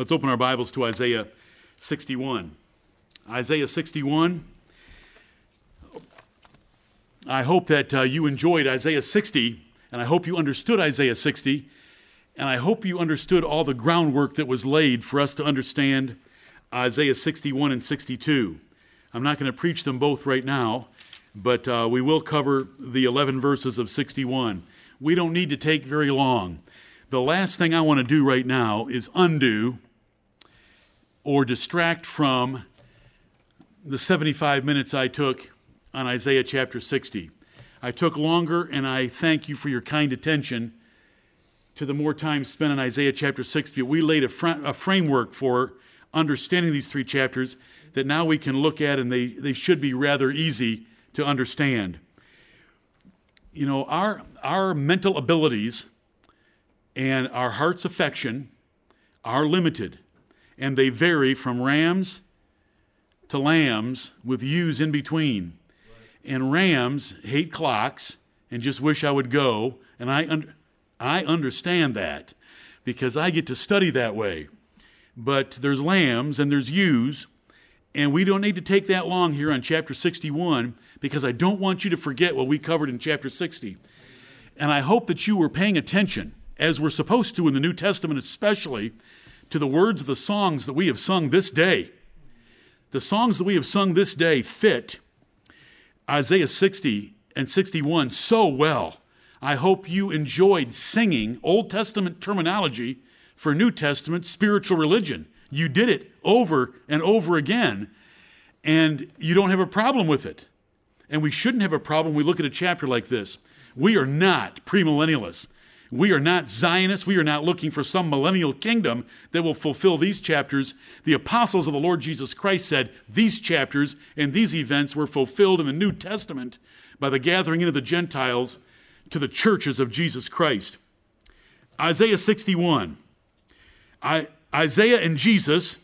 Let's open our Bibles to Isaiah 61. Isaiah 61. I hope that uh, you enjoyed Isaiah 60, and I hope you understood Isaiah 60, and I hope you understood all the groundwork that was laid for us to understand Isaiah 61 and 62. I'm not going to preach them both right now, but uh, we will cover the 11 verses of 61. We don't need to take very long. The last thing I want to do right now is undo or distract from the 75 minutes I took on Isaiah chapter 60. I took longer, and I thank you for your kind attention to the more time spent on Isaiah chapter 60. We laid a, fr- a framework for understanding these three chapters that now we can look at, and they, they should be rather easy to understand. You know, our, our mental abilities and our heart's affection are limited and they vary from rams to lambs with ewes in between. And rams hate clocks and just wish I would go. And I, un- I understand that because I get to study that way. But there's lambs and there's ewes, and we don't need to take that long here on chapter 61 because I don't want you to forget what we covered in chapter 60. And I hope that you were paying attention, as we're supposed to in the New Testament, especially to the words of the songs that we have sung this day. The songs that we have sung this day fit Isaiah 60 and 61 so well. I hope you enjoyed singing Old Testament terminology for New Testament spiritual religion. You did it over and over again, and you don't have a problem with it. And we shouldn't have a problem. We look at a chapter like this. We are not premillennialists. We are not Zionists. We are not looking for some millennial kingdom that will fulfill these chapters. The apostles of the Lord Jesus Christ said these chapters and these events were fulfilled in the New Testament by the gathering in of the Gentiles to the churches of Jesus Christ. Isaiah 61. I, Isaiah and Jesus,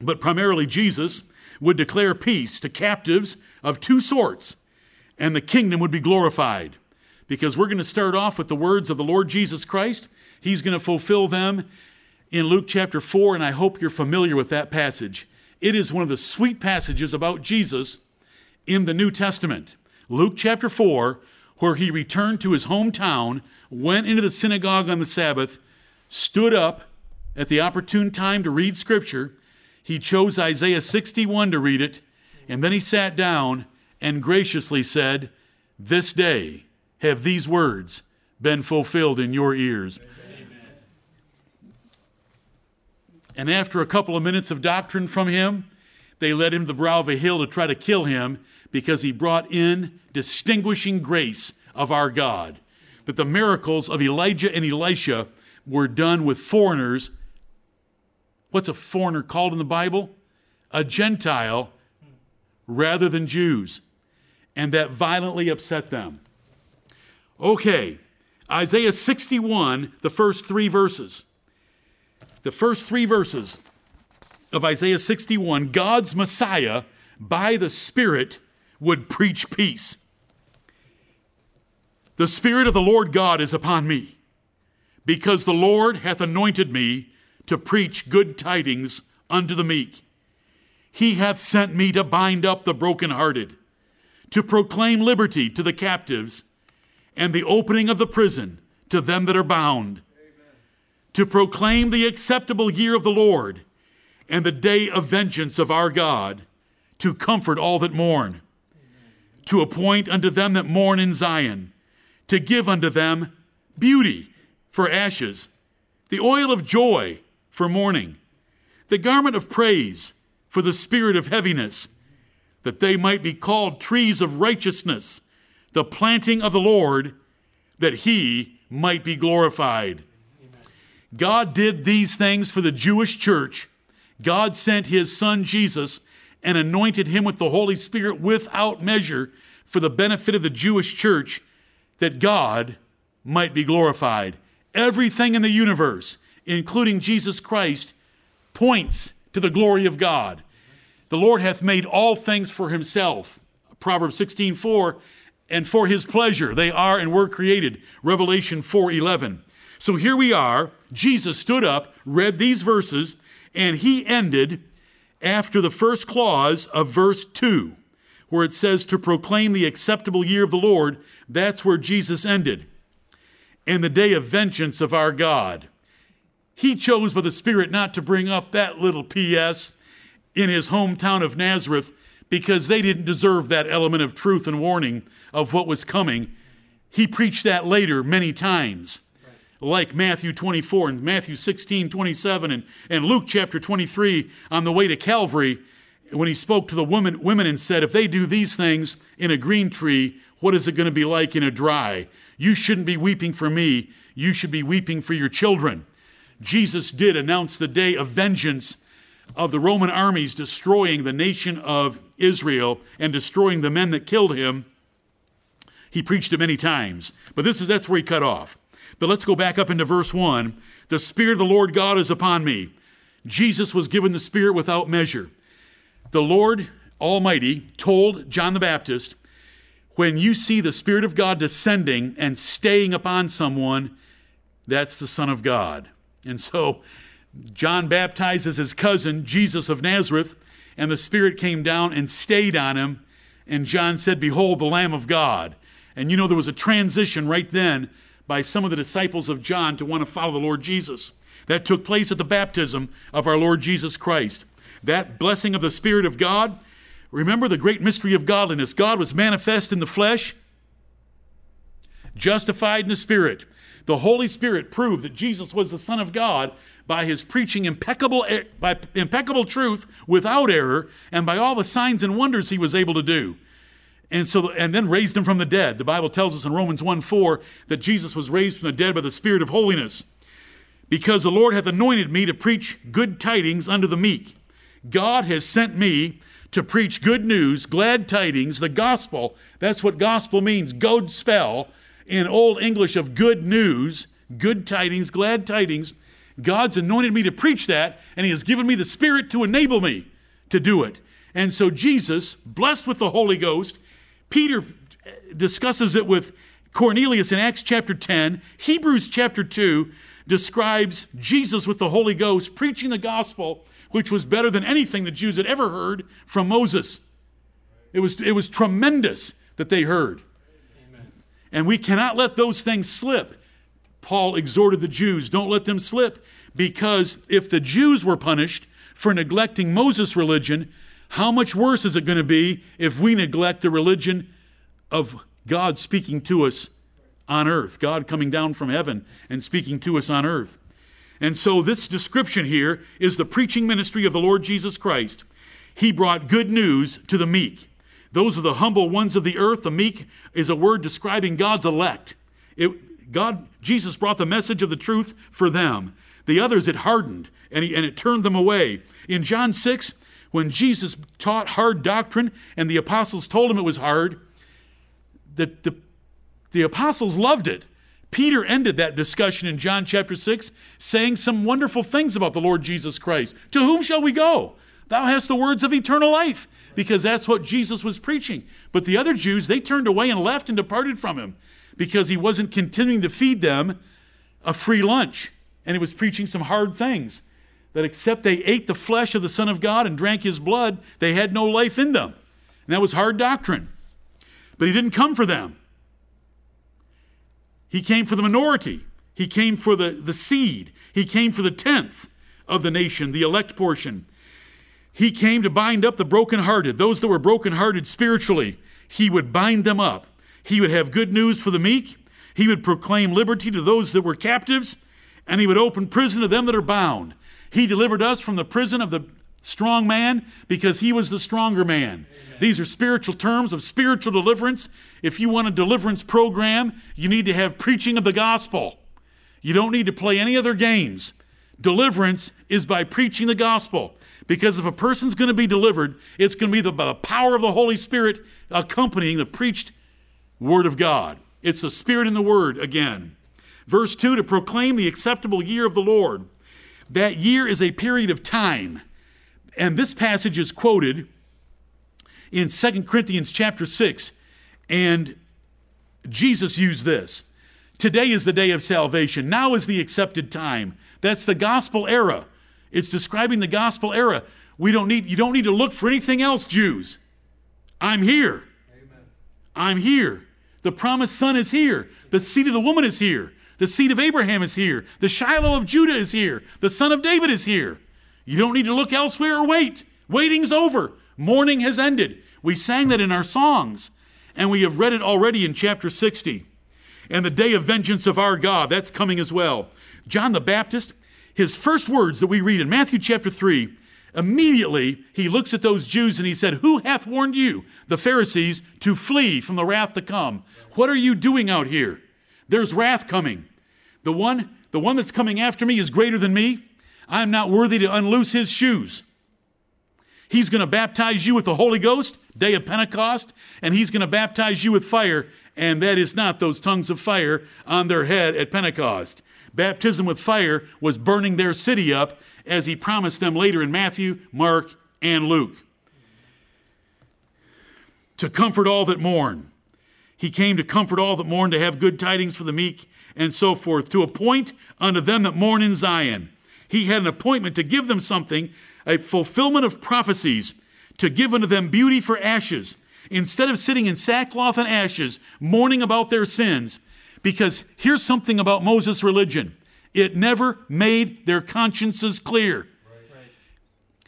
but primarily Jesus, would declare peace to captives of two sorts, and the kingdom would be glorified because we're going to start off with the words of the Lord Jesus Christ. He's going to fulfill them in Luke chapter 4, and I hope you're familiar with that passage. It is one of the sweet passages about Jesus in the New Testament. Luke chapter 4, where he returned to his hometown, went into the synagogue on the Sabbath, stood up at the opportune time to read Scripture. He chose Isaiah 61 to read it, and then he sat down and graciously said, This day have these words been fulfilled in your ears. Amen. And after a couple of minutes of doctrine from him, they led him to the brow of a hill to try to kill him because he brought in distinguishing grace of our God. That the miracles of Elijah and Elisha were done with foreigners. What's a foreigner called in the Bible? A Gentile rather than Jews. And that violently upset them. Okay, Isaiah 61, the first three verses. The first three verses of Isaiah 61, God's Messiah by the Spirit would preach peace. The Spirit of the Lord God is upon me, because the Lord hath anointed me to preach good tidings unto the meek. He hath sent me to bind up the brokenhearted, to proclaim liberty to the captives and the opening of the prison to them that are bound, Amen. to proclaim the acceptable year of the Lord and the day of vengeance of our God, to comfort all that mourn, Amen. to appoint unto them that mourn in Zion, to give unto them beauty for ashes, the oil of joy for mourning, the garment of praise for the spirit of heaviness, that they might be called trees of righteousness the planting of the Lord, that he might be glorified. God did these things for the Jewish church. God sent his son Jesus and anointed him with the Holy Spirit without measure for the benefit of the Jewish church, that God might be glorified. Everything in the universe, including Jesus Christ, points to the glory of God. The Lord hath made all things for himself. Proverbs 16 4 and for his pleasure they are and were created revelation 4:11 So here we are. Jesus stood up, read these verses, and he ended after the first clause of verse 2, where it says to proclaim the acceptable year of the Lord. That's where Jesus ended. And the day of vengeance of our God. He chose by the Spirit not to bring up that little P.S. in his hometown of Nazareth because they didn't deserve that element of truth and warning of what was coming. He preached that later many times, like Matthew 24 and Matthew 16, 27, and, and Luke chapter 23 on the way to Calvary when he spoke to the women, women and said, If they do these things in a green tree, what is it going to be like in a dry? You shouldn't be weeping for me, you should be weeping for your children. Jesus did announce the day of vengeance of the Roman armies destroying the nation of Israel and destroying the men that killed him. He preached it many times, but this is that's where he cut off. But let's go back up into verse 1. The Spirit of the Lord God is upon me. Jesus was given the Spirit without measure. The Lord Almighty told John the Baptist, when you see the Spirit of God descending and staying upon someone, that's the Son of God. And so John baptizes his cousin, Jesus of Nazareth, and the Spirit came down and stayed on him. And John said, Behold, the Lamb of God. And you know, there was a transition right then by some of the disciples of John to want to follow the Lord Jesus. That took place at the baptism of our Lord Jesus Christ. That blessing of the Spirit of God. Remember the great mystery of godliness. God was manifest in the flesh, justified in the Spirit. The Holy Spirit proved that Jesus was the Son of God by his preaching impeccable, eh, by impeccable truth without error, and by all the signs and wonders he was able to do and so and then raised him from the dead. The Bible tells us in Romans 1 4 that Jesus was raised from the dead by the Spirit of holiness. Because the Lord hath anointed me to preach good tidings unto the meek. God has sent me to preach good news, glad tidings, the gospel. That's what gospel means, God spell in Old English of good news, good tidings, glad tidings. God's anointed me to preach that, and He has given me the Spirit to enable me to do it. And so Jesus, blessed with the Holy Ghost, Peter discusses it with Cornelius in Acts chapter 10. Hebrews chapter 2 describes Jesus with the Holy Ghost preaching the gospel, which was better than anything the Jews had ever heard from Moses. It was, it was tremendous that they heard. Amen. And we cannot let those things slip. Paul exhorted the Jews, don't let them slip, because if the Jews were punished for neglecting Moses' religion, how much worse is it going to be if we neglect the religion of God speaking to us on earth, God coming down from heaven and speaking to us on earth? And so, this description here is the preaching ministry of the Lord Jesus Christ. He brought good news to the meek. Those are the humble ones of the earth. The meek is a word describing God's elect. It, God, Jesus brought the message of the truth for them. The others it hardened and, he, and it turned them away. In John 6, when Jesus taught hard doctrine and the apostles told him it was hard, that the, the apostles loved it. Peter ended that discussion in John chapter 6 saying some wonderful things about the Lord Jesus Christ. To whom shall we go? Thou hast the words of eternal life, because that's what Jesus was preaching. But the other Jews, they turned away and left and departed from him because he wasn't continuing to feed them a free lunch and he was preaching some hard things that except they ate the flesh of the Son of God and drank his blood, they had no life in them. And that was hard doctrine. But he didn't come for them. He came for the minority. He came for the, the seed. He came for the tenth of the nation, the elect portion. He came to bind up the brokenhearted, those that were brokenhearted spiritually. He would bind them up. He would have good news for the meek. He would proclaim liberty to those that were captives, and he would open prison to them that are bound. He delivered us from the prison of the strong man because he was the stronger man. Amen. These are spiritual terms of spiritual deliverance. If you want a deliverance program, you need to have preaching of the gospel. You don't need to play any other games. Deliverance is by preaching the gospel. Because if a person's going to be delivered, it's going to be the, the power of the Holy Spirit accompanying the preached word of God. It's the Spirit and the Word again. Verse 2 to proclaim the acceptable year of the Lord. That year is a period of time. And this passage is quoted in 2 Corinthians chapter 6. And Jesus used this. Today is the day of salvation. Now is the accepted time. That's the gospel era. It's describing the gospel era. We don't need you don't need to look for anything else, Jews. I'm here. Amen. I'm here. The promised son is here. The seed of the woman is here. The seed of Abraham is here. The Shiloh of Judah is here. The son of David is here. You don't need to look elsewhere or wait. Waiting's over. Mourning has ended. We sang that in our songs, and we have read it already in chapter 60. And the day of vengeance of our God, that's coming as well. John the Baptist, his first words that we read in Matthew chapter 3, immediately he looks at those Jews and he said, Who hath warned you, the Pharisees, to flee from the wrath to come? What are you doing out here? There's wrath coming. The one, the one that's coming after me is greater than me. I am not worthy to unloose his shoes. He's going to baptize you with the Holy Ghost, day of Pentecost, and he's going to baptize you with fire, and that is not those tongues of fire on their head at Pentecost. Baptism with fire was burning their city up, as he promised them later in Matthew, Mark, and Luke. To comfort all that mourn. He came to comfort all that mourn, to have good tidings for the meek, and so forth, to appoint unto them that mourn in Zion. He had an appointment to give them something, a fulfillment of prophecies, to give unto them beauty for ashes, instead of sitting in sackcloth and ashes, mourning about their sins. Because here's something about Moses' religion it never made their consciences clear.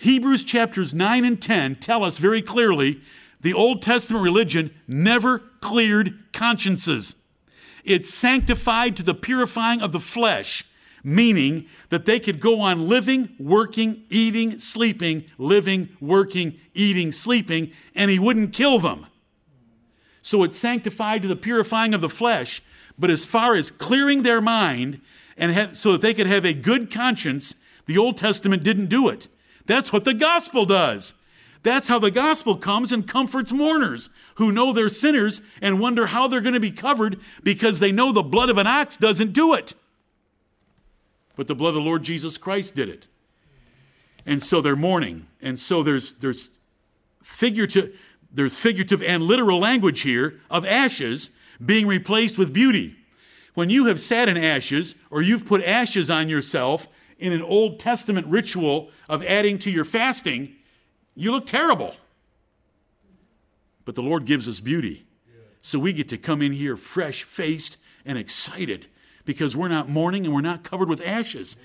Hebrews chapters 9 and 10 tell us very clearly the Old Testament religion never cleared consciences. It sanctified to the purifying of the flesh, meaning that they could go on living, working, eating, sleeping, living, working, eating, sleeping, and he wouldn't kill them. So it sanctified to the purifying of the flesh, but as far as clearing their mind and have, so that they could have a good conscience, the Old Testament didn't do it. That's what the gospel does. That's how the gospel comes and comforts mourners who know they're sinners and wonder how they're going to be covered because they know the blood of an ox doesn't do it. But the blood of the Lord Jesus Christ did it. And so they're mourning. And so there's, there's, figurative, there's figurative and literal language here of ashes being replaced with beauty. When you have sat in ashes or you've put ashes on yourself in an Old Testament ritual of adding to your fasting, you look terrible. But the Lord gives us beauty. So we get to come in here fresh faced and excited because we're not mourning and we're not covered with ashes.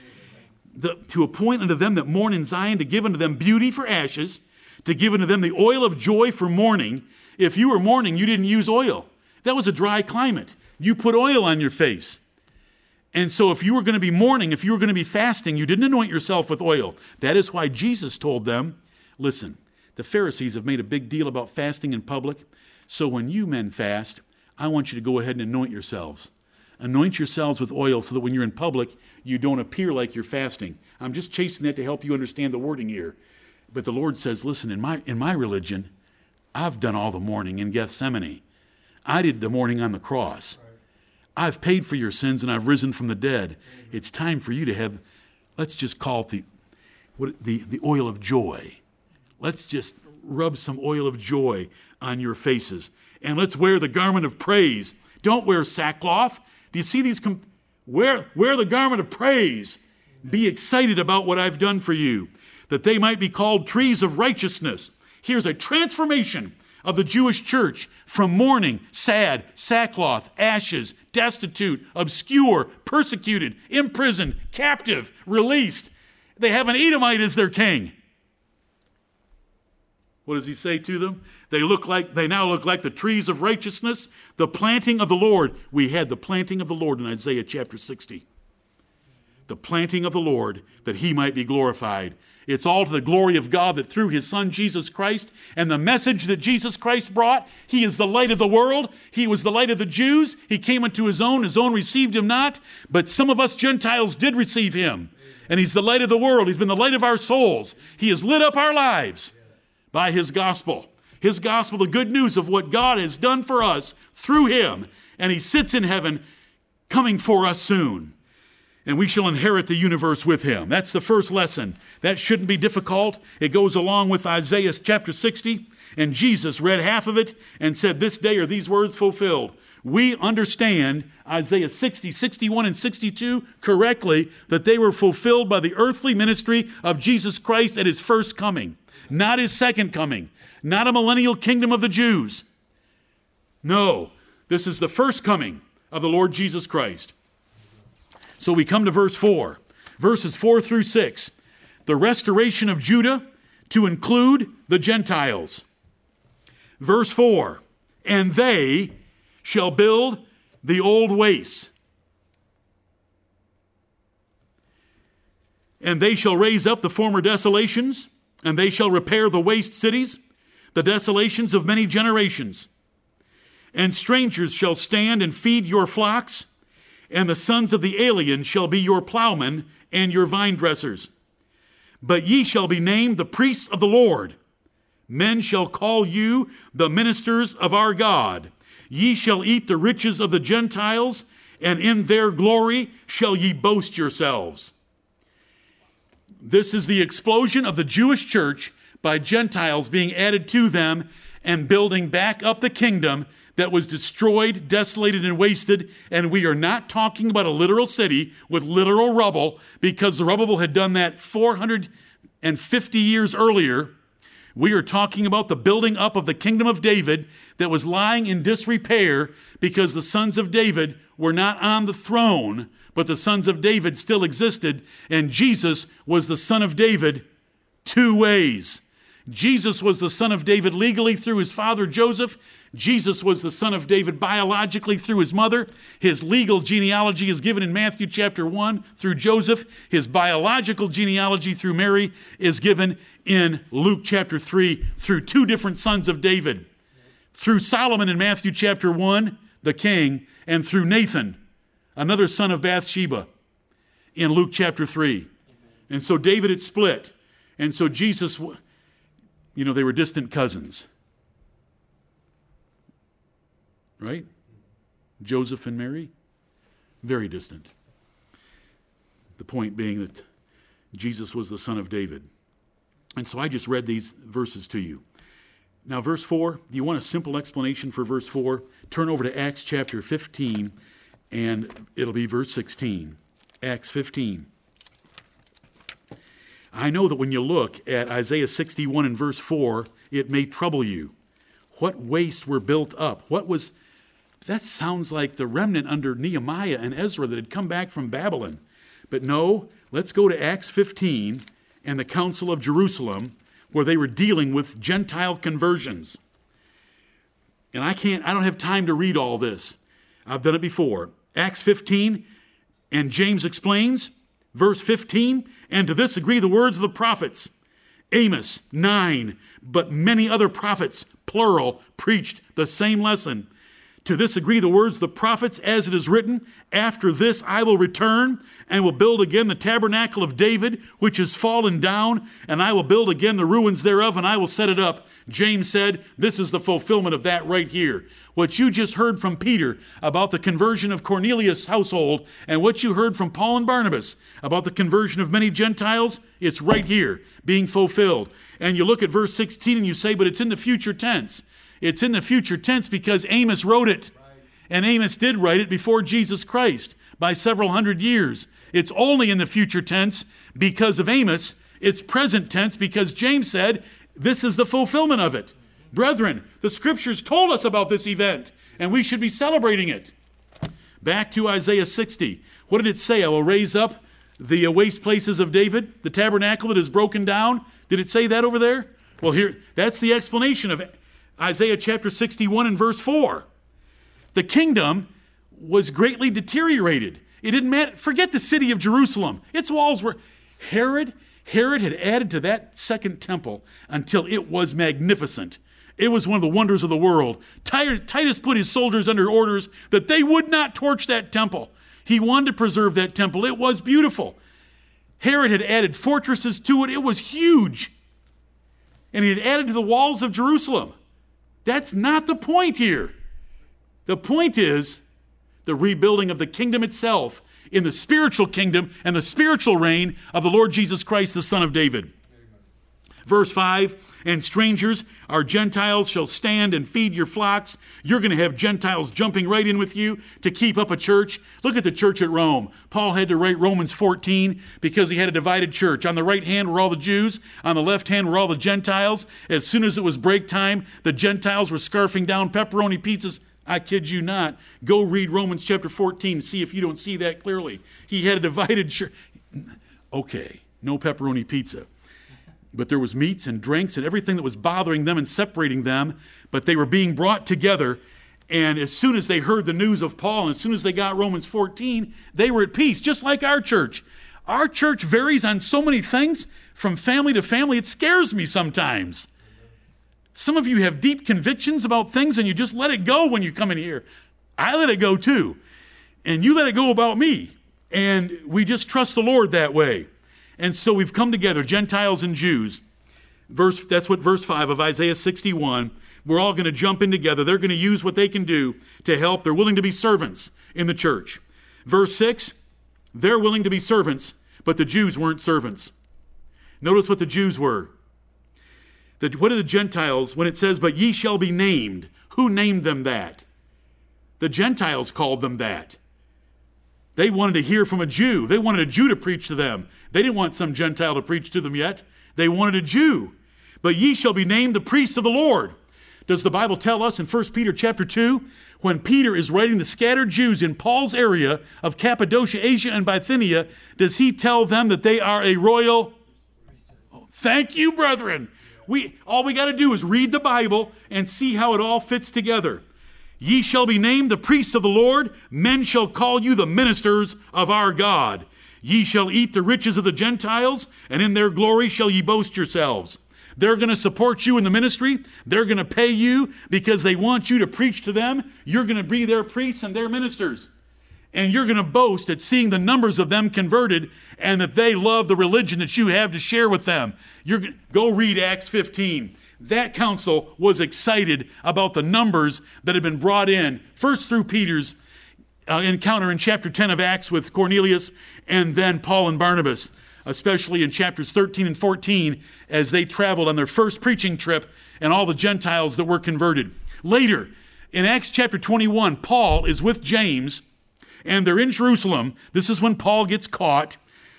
The, to appoint unto them that mourn in Zion, to give unto them beauty for ashes, to give unto them the oil of joy for mourning. If you were mourning, you didn't use oil. That was a dry climate. You put oil on your face. And so, if you were going to be mourning, if you were going to be fasting, you didn't anoint yourself with oil. That is why Jesus told them Listen, the Pharisees have made a big deal about fasting in public. So when you men fast, I want you to go ahead and anoint yourselves. Anoint yourselves with oil so that when you're in public, you don't appear like you're fasting. I'm just chasing that to help you understand the wording here. But the Lord says, listen, in my, in my religion, I've done all the mourning in Gethsemane. I did the mourning on the cross. I've paid for your sins and I've risen from the dead. It's time for you to have, let's just call it the, what, the, the oil of joy. Let's just rub some oil of joy on your faces. And let's wear the garment of praise. Don't wear sackcloth. Do you see these? Com- wear, wear the garment of praise. Be excited about what I've done for you, that they might be called trees of righteousness. Here's a transformation of the Jewish church from mourning, sad, sackcloth, ashes, destitute, obscure, persecuted, imprisoned, captive, released. They have an Edomite as their king. What does he say to them? They look like they now look like the trees of righteousness, the planting of the Lord. We had the planting of the Lord in Isaiah chapter 60. The planting of the Lord that he might be glorified. It's all to the glory of God that through his son Jesus Christ and the message that Jesus Christ brought, he is the light of the world. He was the light of the Jews. He came unto his own, his own received him not, but some of us Gentiles did receive him. And he's the light of the world. He's been the light of our souls. He has lit up our lives by his gospel. His gospel, the good news of what God has done for us through him. And he sits in heaven coming for us soon. And we shall inherit the universe with him. That's the first lesson. That shouldn't be difficult. It goes along with Isaiah chapter 60. And Jesus read half of it and said, This day are these words fulfilled. we understand Isaiah 60, 61, and 62 correctly that they were fulfilled by the earthly ministry of Jesus Christ at his first coming, not his second coming, not a millennial kingdom of the Jews. No, this is the first coming of the Lord Jesus Christ. So we come to verse 4, verses 4 through 6. The restoration of Judah to include the Gentiles. Verse 4 And they shall build the old wastes. And they shall raise up the former desolations, and they shall repair the waste cities, the desolations of many generations. And strangers shall stand and feed your flocks, and the sons of the alien shall be your plowmen and your vine dressers. But ye shall be named the priests of the Lord. Men shall call you the ministers of our God. Ye shall eat the riches of the Gentiles, and in their glory shall ye boast yourselves. This is the explosion of the Jewish church by Gentiles being added to them and building back up the kingdom that was destroyed, desolated, and wasted. And we are not talking about a literal city with literal rubble because the rubble had done that 450 years earlier. We are talking about the building up of the kingdom of David that was lying in disrepair because the sons of David were not on the throne, but the sons of David still existed, and Jesus was the son of David two ways. Jesus was the son of David legally through his father Joseph. Jesus was the son of David biologically through his mother. His legal genealogy is given in Matthew chapter 1 through Joseph. His biological genealogy through Mary is given in Luke chapter 3 through two different sons of David through Solomon in Matthew chapter 1, the king, and through Nathan, another son of Bathsheba, in Luke chapter 3. And so David had split. And so Jesus, you know, they were distant cousins. Right? Joseph and Mary, very distant. The point being that Jesus was the son of David. And so I just read these verses to you. Now, verse 4, do you want a simple explanation for verse 4? Turn over to Acts chapter 15, and it'll be verse 16. Acts 15. I know that when you look at Isaiah 61 and verse 4, it may trouble you. What wastes were built up? What was. That sounds like the remnant under Nehemiah and Ezra that had come back from Babylon. But no, let's go to Acts 15 and the Council of Jerusalem where they were dealing with Gentile conversions. And I can't, I don't have time to read all this. I've done it before. Acts 15, and James explains, verse 15, and to this agree the words of the prophets. Amos 9, but many other prophets, plural, preached the same lesson. To this agree the words of the prophets, as it is written, After this I will return and will build again the tabernacle of David, which is fallen down, and I will build again the ruins thereof, and I will set it up. James said, This is the fulfillment of that right here. What you just heard from Peter about the conversion of Cornelius' household, and what you heard from Paul and Barnabas about the conversion of many Gentiles, it's right here, being fulfilled. And you look at verse 16 and you say, But it's in the future tense. It's in the future tense because Amos wrote it. And Amos did write it before Jesus Christ by several hundred years. It's only in the future tense because of Amos. It's present tense because James said, This is the fulfillment of it. Brethren, the scriptures told us about this event, and we should be celebrating it. Back to Isaiah 60. What did it say? I will raise up the waste places of David, the tabernacle that is broken down. Did it say that over there? Well, here, that's the explanation of Isaiah chapter 61 and verse 4. The kingdom was greatly deteriorated. It didn't matter. Forget the city of Jerusalem. Its walls were. Herod, Herod had added to that second temple until it was magnificent. It was one of the wonders of the world. Titus put his soldiers under orders that they would not torch that temple. He wanted to preserve that temple. It was beautiful. Herod had added fortresses to it. It was huge. And he had added to the walls of Jerusalem. That's not the point here. The point is the rebuilding of the kingdom itself in the spiritual kingdom and the spiritual reign of the Lord Jesus Christ, the Son of David. Verse 5 And strangers, our Gentiles, shall stand and feed your flocks. You're going to have Gentiles jumping right in with you to keep up a church. Look at the church at Rome. Paul had to write Romans 14 because he had a divided church. On the right hand were all the Jews, on the left hand were all the Gentiles. As soon as it was break time, the Gentiles were scarfing down pepperoni pizzas. I kid you not. Go read Romans chapter 14 and see if you don't see that clearly. He had a divided church. Okay, no pepperoni pizza but there was meats and drinks and everything that was bothering them and separating them but they were being brought together. And as soon as they heard the news of paul and as soon as they got romans 14 they were at peace just like our church. Our church varies on so many things from family to family. It scares me sometimes. Some of you have deep convictions about things and you just let it go when you come in here. I let it go too. And you let it go about me. And we just trust the lord that way and so we've come together, Gentiles and Jews. Verse, that's what verse 5 of Isaiah 61. We're all going to jump in together. They're going to use what they can do to help. They're willing to be servants in the church. Verse 6, they're willing to be servants, but the Jews weren't servants. Notice what the Jews were. The, what are the Gentiles when it says, But ye shall be named? Who named them that? The Gentiles called them that. They wanted to hear from a Jew. They wanted a Jew to preach to them. They didn't want some Gentile to preach to them yet. They wanted a Jew. But ye shall be named the priests of the Lord. Does the Bible tell us in 1 Peter chapter 2 when Peter is writing the scattered Jews in Paul's area of Cappadocia, Asia, and Bithynia, does he tell them that they are a royal? Oh, thank you, brethren. We all we got to do is read the Bible and see how it all fits together. Ye shall be named the priests of the Lord, men shall call you the ministers of our God. Ye shall eat the riches of the Gentiles, and in their glory shall ye boast yourselves. They're going to support you in the ministry. They're going to pay you because they want you to preach to them. You're going to be their priests and their ministers. And you're going to boast at seeing the numbers of them converted and that they love the religion that you have to share with them. You're, go read Acts 15 that council was excited about the numbers that had been brought in, first through Peter's uh, encounter in chapter 10 of Acts with Cornelius, and then Paul and Barnabas, especially in chapters 13 and 14, as they traveled on their first preaching trip and all the Gentiles that were converted. Later, in Acts chapter 21, Paul is with James, and they're in Jerusalem. This is when Paul gets caught,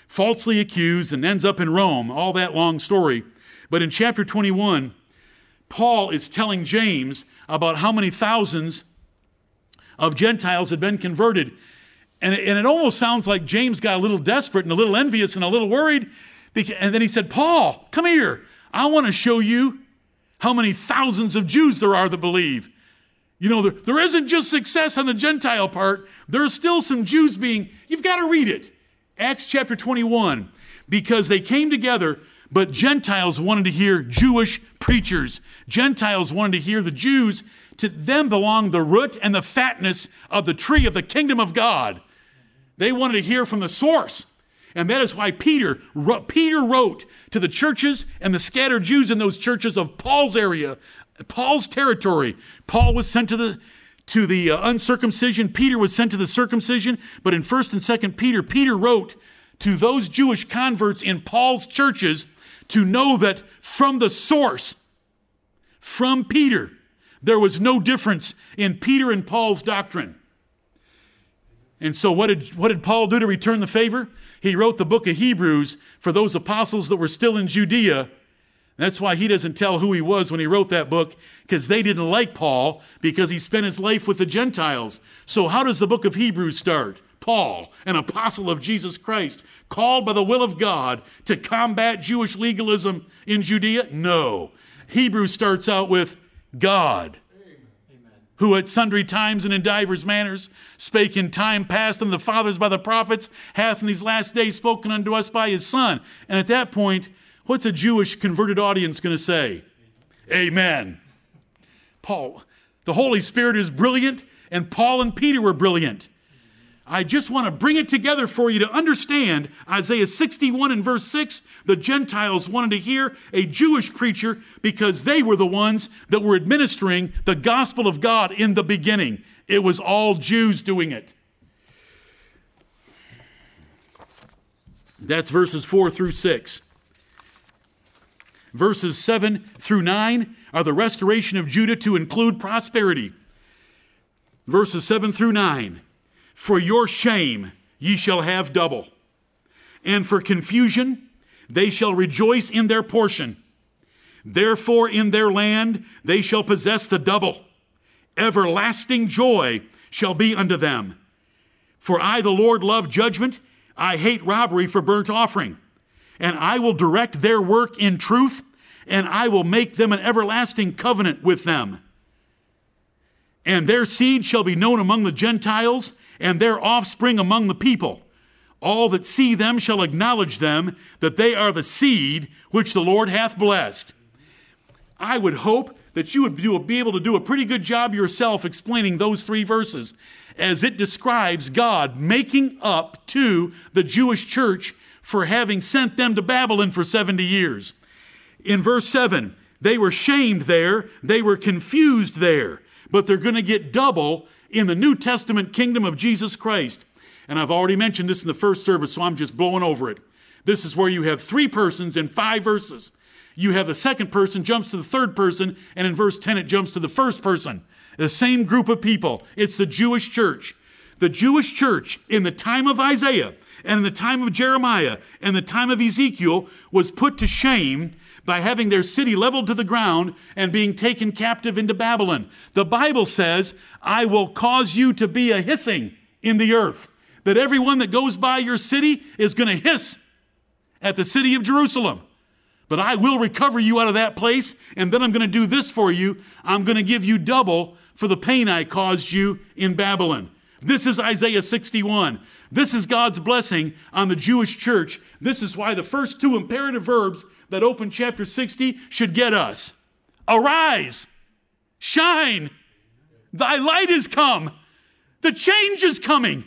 falsely accused, and ends up in Rome. All that long story. But in chapter 21, Paul is telling James about how many thousands of Gentiles had been converted. And it, and it almost sounds like James got a little desperate and a little envious and a little worried. And then he said, Paul, come here. I want to show you how many thousands of Jews there are that believe. You know, there, there isn't just success on the Gentile part, there's still some Jews being, you've got to read it. Acts chapter 21, because they came together but Gentiles wanted to hear Jewish preachers. Gentiles wanted to hear the Jews. To them belonged the root and the fatness of the tree of the kingdom of God. They wanted to hear from the source. And that is why Peter, Peter wrote to the churches and the scattered Jews in those churches of Paul's area, Paul's territory. Paul was sent to the to the uh, uncircumcision. Peter was sent to the circumcision. But in 1st and 2nd Peter, Peter wrote to those Jewish converts in Paul's churches to know that from the source, from Peter, there was no difference in Peter and Paul's doctrine. And so, what did, what did Paul do to return the favor? He wrote the book of Hebrews for those apostles that were still in Judea. That's why he doesn't tell who he was when he wrote that book, because they didn't like Paul because he spent his life with the Gentiles. So, how does the book of Hebrews start? Paul, an apostle of Jesus Christ, called by the will of God to combat Jewish legalism in Judea? No. Hebrews starts out with God, who at sundry times and in divers manners spake in time past unto the fathers by the prophets, hath in these last days spoken unto us by his Son. And at that point, what's a Jewish converted audience going to say? Amen. Paul, the Holy Spirit is brilliant, and Paul and Peter were brilliant. I just want to bring it together for you to understand Isaiah 61 and verse 6. The Gentiles wanted to hear a Jewish preacher because they were the ones that were administering the gospel of God in the beginning. It was all Jews doing it. That's verses 4 through 6. Verses 7 through 9 are the restoration of Judah to include prosperity. Verses 7 through 9 For your shame ye shall have double, and for confusion they shall rejoice in their portion. Therefore, in their land they shall possess the double. Everlasting joy shall be unto them. For I, the Lord, love judgment. I hate robbery for burnt offering and I will direct their work in truth, and I will make them an everlasting covenant with them. And their seed shall be known among the Gentiles, and their offspring among the people. All that see them shall acknowledge them that they are the seed which the Lord hath blessed. I would hope that you would be able to do a pretty good job yourself explaining those three verses as it describes God making up to the Jewish church for having sent them to Babylon for 70 years. In verse 7, they were shamed there, they were confused there, but they're going to get double in the New Testament kingdom of Jesus Christ. And I've already mentioned this in the first service, so I'm just blowing over it. This is where you have three persons in five verses. You have the second person jumps to the third person, and in verse 10 it jumps to the first person. The same group of people. It's the Jewish church. The Jewish church in the time of Isaiah and in the time of Jeremiah and the time of Ezekiel was put to shame by having their city leveled to the ground and being taken captive into Babylon. The Bible says, I will cause you to be a hissing in the earth, that everyone that goes by your city is going to hiss at the city of Jerusalem. But I will recover you out of that place, and then I'm going to do this for you. I'm going to give you double for the pain I caused you in Babylon. This is Isaiah 61. This is God's blessing on the Jewish church. This is why the first two imperative verbs that open chapter 60 should get us Arise, shine, thy light is come, the change is coming.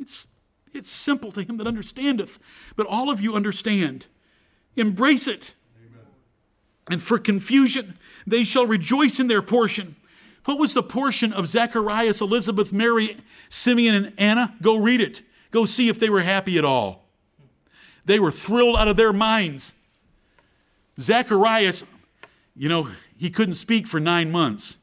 It's, it's simple to him that understandeth, but all of you understand. Embrace it. Amen. And for confusion, they shall rejoice in their portion. What was the portion of Zacharias, Elizabeth, Mary, Simeon, and Anna? Go read it. Go see if they were happy at all. They were thrilled out of their minds. Zacharias, you know, he couldn't speak for nine months.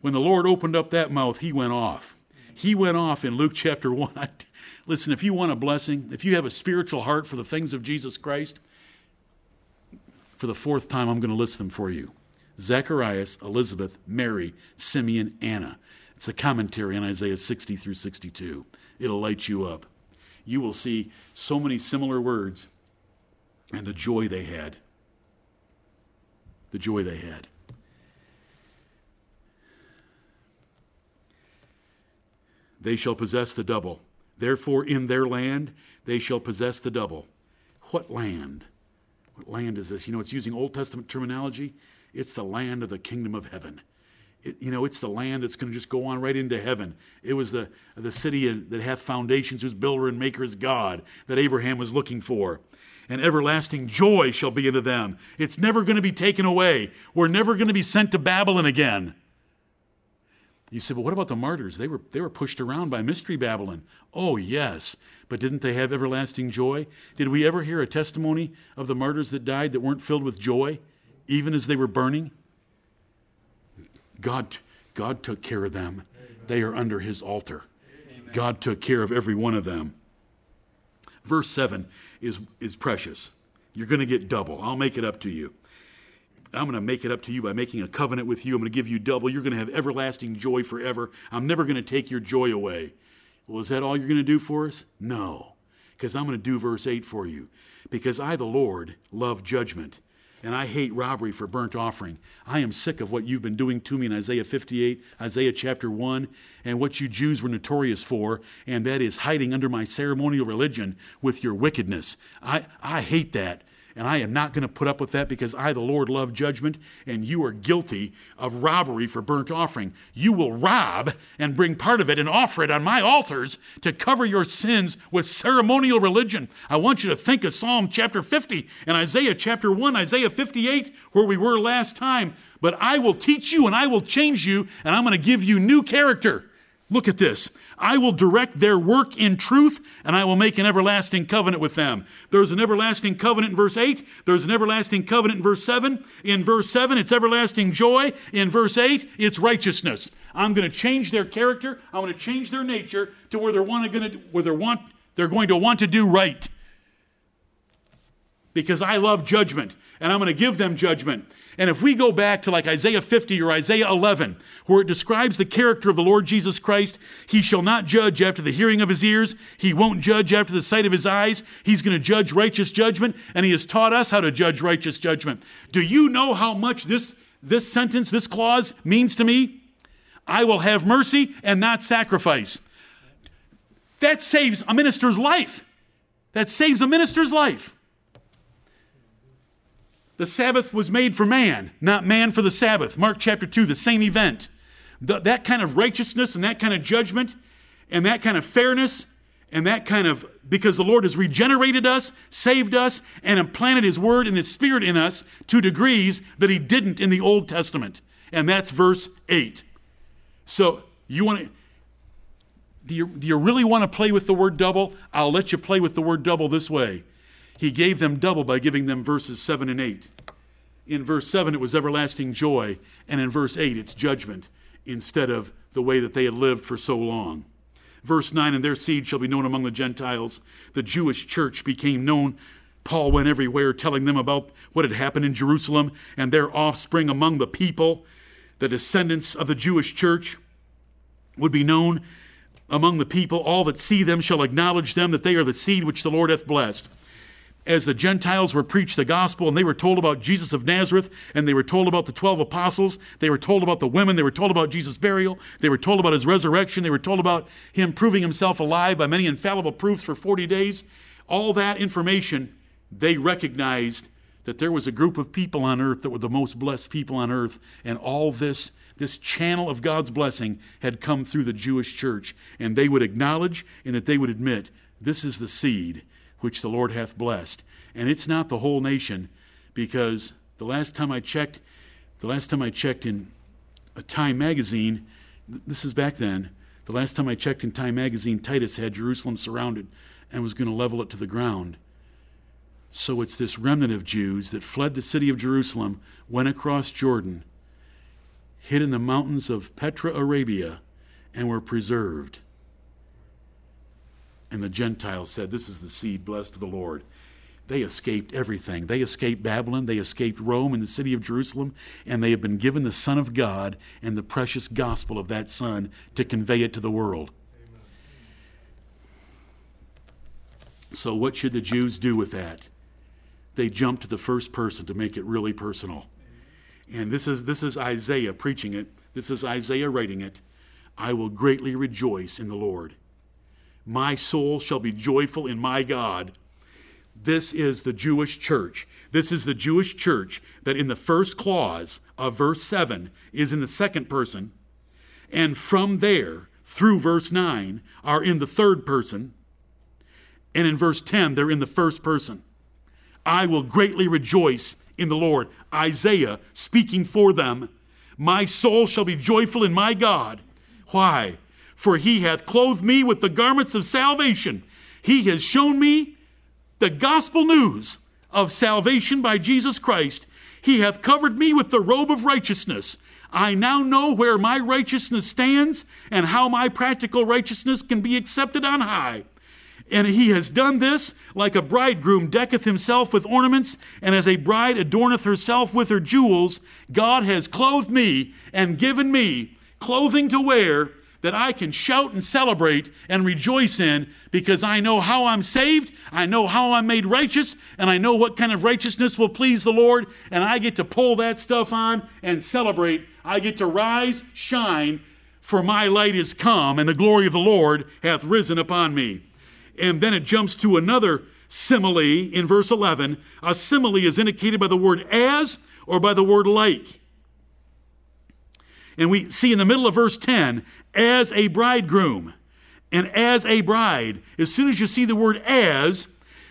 When the Lord opened up that mouth, he went off. He went off in Luke chapter 1. Listen, if you want a blessing, if you have a spiritual heart for the things of Jesus Christ, for the fourth time, I'm going to list them for you. Zacharias, Elizabeth, Mary, Simeon, Anna. It's a commentary on Isaiah 60 through 62. It'll light you up. You will see so many similar words and the joy they had. The joy they had. They shall possess the double. Therefore, in their land, they shall possess the double. What land? What land is this? You know, it's using Old Testament terminology. It's the land of the kingdom of heaven. It, you know, it's the land that's going to just go on right into heaven. It was the, the city that hath foundations, whose builder and maker is God, that Abraham was looking for. And everlasting joy shall be unto them. It's never going to be taken away. We're never going to be sent to Babylon again. You said, well, what about the martyrs? They were, they were pushed around by Mystery Babylon. Oh, yes. But didn't they have everlasting joy? Did we ever hear a testimony of the martyrs that died that weren't filled with joy? Even as they were burning? God, God took care of them. They are under his altar. God took care of every one of them. Verse 7 is, is precious. You're going to get double. I'll make it up to you. I'm going to make it up to you by making a covenant with you. I'm going to give you double. You're going to have everlasting joy forever. I'm never going to take your joy away. Well, is that all you're going to do for us? No, because I'm going to do verse 8 for you. Because I, the Lord, love judgment and I hate robbery for burnt offering. I am sick of what you've been doing to me in Isaiah 58, Isaiah chapter 1, and what you Jews were notorious for, and that is hiding under my ceremonial religion with your wickedness. I, I hate that. And I am not going to put up with that because I, the Lord, love judgment, and you are guilty of robbery for burnt offering. You will rob and bring part of it and offer it on my altars to cover your sins with ceremonial religion. I want you to think of Psalm chapter 50 and Isaiah chapter 1, Isaiah 58, where we were last time. But I will teach you and I will change you, and I'm going to give you new character. Look at this. I will direct their work in truth, and I will make an everlasting covenant with them. There's an everlasting covenant in verse 8. There's an everlasting covenant in verse 7. In verse 7, it's everlasting joy. In verse 8, it's righteousness. I'm going to change their character. I'm going to change their nature to where they're, want to, where they're, want, they're going to want to do right. Because I love judgment, and I'm going to give them judgment. And if we go back to like Isaiah 50 or Isaiah 11, where it describes the character of the Lord Jesus Christ, he shall not judge after the hearing of his ears. He won't judge after the sight of his eyes. He's going to judge righteous judgment, and he has taught us how to judge righteous judgment. Do you know how much this, this sentence, this clause means to me? I will have mercy and not sacrifice. That saves a minister's life. That saves a minister's life. The Sabbath was made for man, not man for the Sabbath. Mark chapter 2, the same event. The, that kind of righteousness and that kind of judgment and that kind of fairness and that kind of, because the Lord has regenerated us, saved us, and implanted His Word and His Spirit in us to degrees that He didn't in the Old Testament. And that's verse 8. So, you want to. Do you, do you really want to play with the word double? I'll let you play with the word double this way. He gave them double by giving them verses 7 and 8. In verse 7, it was everlasting joy, and in verse 8, it's judgment instead of the way that they had lived for so long. Verse 9, and their seed shall be known among the Gentiles. The Jewish church became known. Paul went everywhere telling them about what had happened in Jerusalem and their offspring among the people. The descendants of the Jewish church would be known among the people. All that see them shall acknowledge them that they are the seed which the Lord hath blessed as the Gentiles were preached the gospel and they were told about Jesus of Nazareth and they were told about the 12 apostles, they were told about the women, they were told about Jesus' burial, they were told about his resurrection, they were told about him proving himself alive by many infallible proofs for 40 days. All that information, they recognized that there was a group of people on earth that were the most blessed people on earth, and all this this channel of God's blessing had come through the Jewish church, and they would acknowledge and that they would admit this is the seed which the Lord hath blessed. And it's not the whole nation, because the last time I checked, the last time I checked in a Time magazine, this is back then, the last time I checked in Time magazine, Titus had Jerusalem surrounded and was going to level it to the ground. So it's this remnant of Jews that fled the city of Jerusalem, went across Jordan, hid in the mountains of Petra, Arabia, and were preserved. And the Gentiles said, This is the seed blessed of the Lord. They escaped everything. They escaped Babylon, they escaped Rome and the city of Jerusalem, and they have been given the Son of God and the precious gospel of that Son to convey it to the world. Amen. So, what should the Jews do with that? They jump to the first person to make it really personal. And this is, this is Isaiah preaching it. This is Isaiah writing it. I will greatly rejoice in the Lord. My soul shall be joyful in my God. This is the Jewish church. This is the Jewish church that in the first clause of verse 7 is in the second person. And from there, through verse 9, are in the third person. And in verse 10, they're in the first person. I will greatly rejoice in the Lord. Isaiah speaking for them. My soul shall be joyful in my God. Why? For he hath clothed me with the garments of salvation. He has shown me the gospel news of salvation by Jesus Christ. He hath covered me with the robe of righteousness. I now know where my righteousness stands and how my practical righteousness can be accepted on high. And he has done this like a bridegroom decketh himself with ornaments, and as a bride adorneth herself with her jewels. God has clothed me and given me clothing to wear that I can shout and celebrate and rejoice in because I know how I'm saved, I know how I'm made righteous, and I know what kind of righteousness will please the Lord, and I get to pull that stuff on and celebrate. I get to rise, shine, for my light is come, and the glory of the Lord hath risen upon me. And then it jumps to another simile in verse 11. A simile is indicated by the word as or by the word like. And we see in the middle of verse 10, as a bridegroom and as a bride. As soon as you see the word as,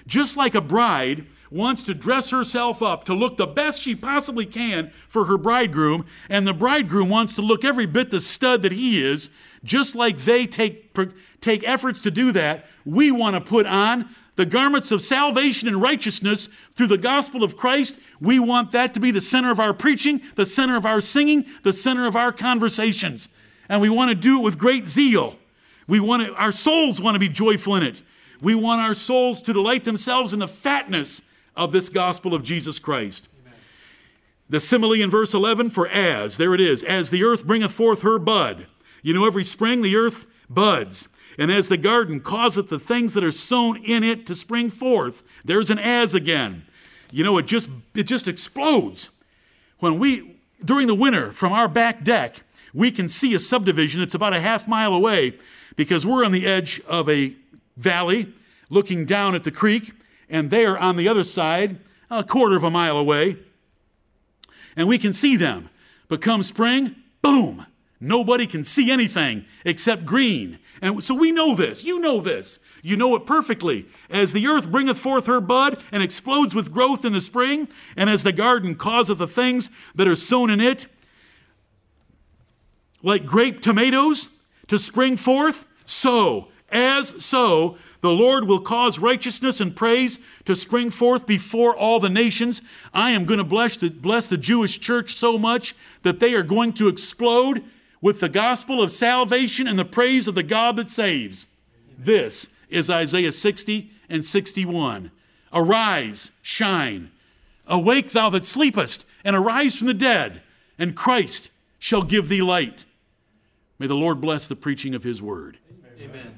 just like a bride wants to dress herself up to look the best she possibly can for her bridegroom, and the bridegroom wants to look every bit the stud that he is, just like they take, take efforts to do that, we want to put on the garments of salvation and righteousness through the gospel of Christ. We want that to be the center of our preaching, the center of our singing, the center of our conversations. And we want to do it with great zeal. We want to, our souls want to be joyful in it. We want our souls to delight themselves in the fatness of this gospel of Jesus Christ. Amen. The simile in verse 11 for as, there it is, as the earth bringeth forth her bud. You know, every spring the earth buds. And as the garden causeth the things that are sown in it to spring forth, there's an as again. You know, it just it just explodes. When we during the winter from our back deck, we can see a subdivision that's about a half mile away because we're on the edge of a valley looking down at the creek, and they're on the other side, a quarter of a mile away. And we can see them. But come spring, boom, nobody can see anything except green. And so we know this. You know this. You know it perfectly. As the earth bringeth forth her bud and explodes with growth in the spring, and as the garden causeth the things that are sown in it, like grape tomatoes to spring forth, so, as so, the Lord will cause righteousness and praise to spring forth before all the nations. I am going to bless the, bless the Jewish church so much that they are going to explode with the gospel of salvation and the praise of the God that saves. This is Isaiah 60 and 61. Arise, shine. Awake, thou that sleepest, and arise from the dead, and Christ shall give thee light. May the Lord bless the preaching of his word. Amen.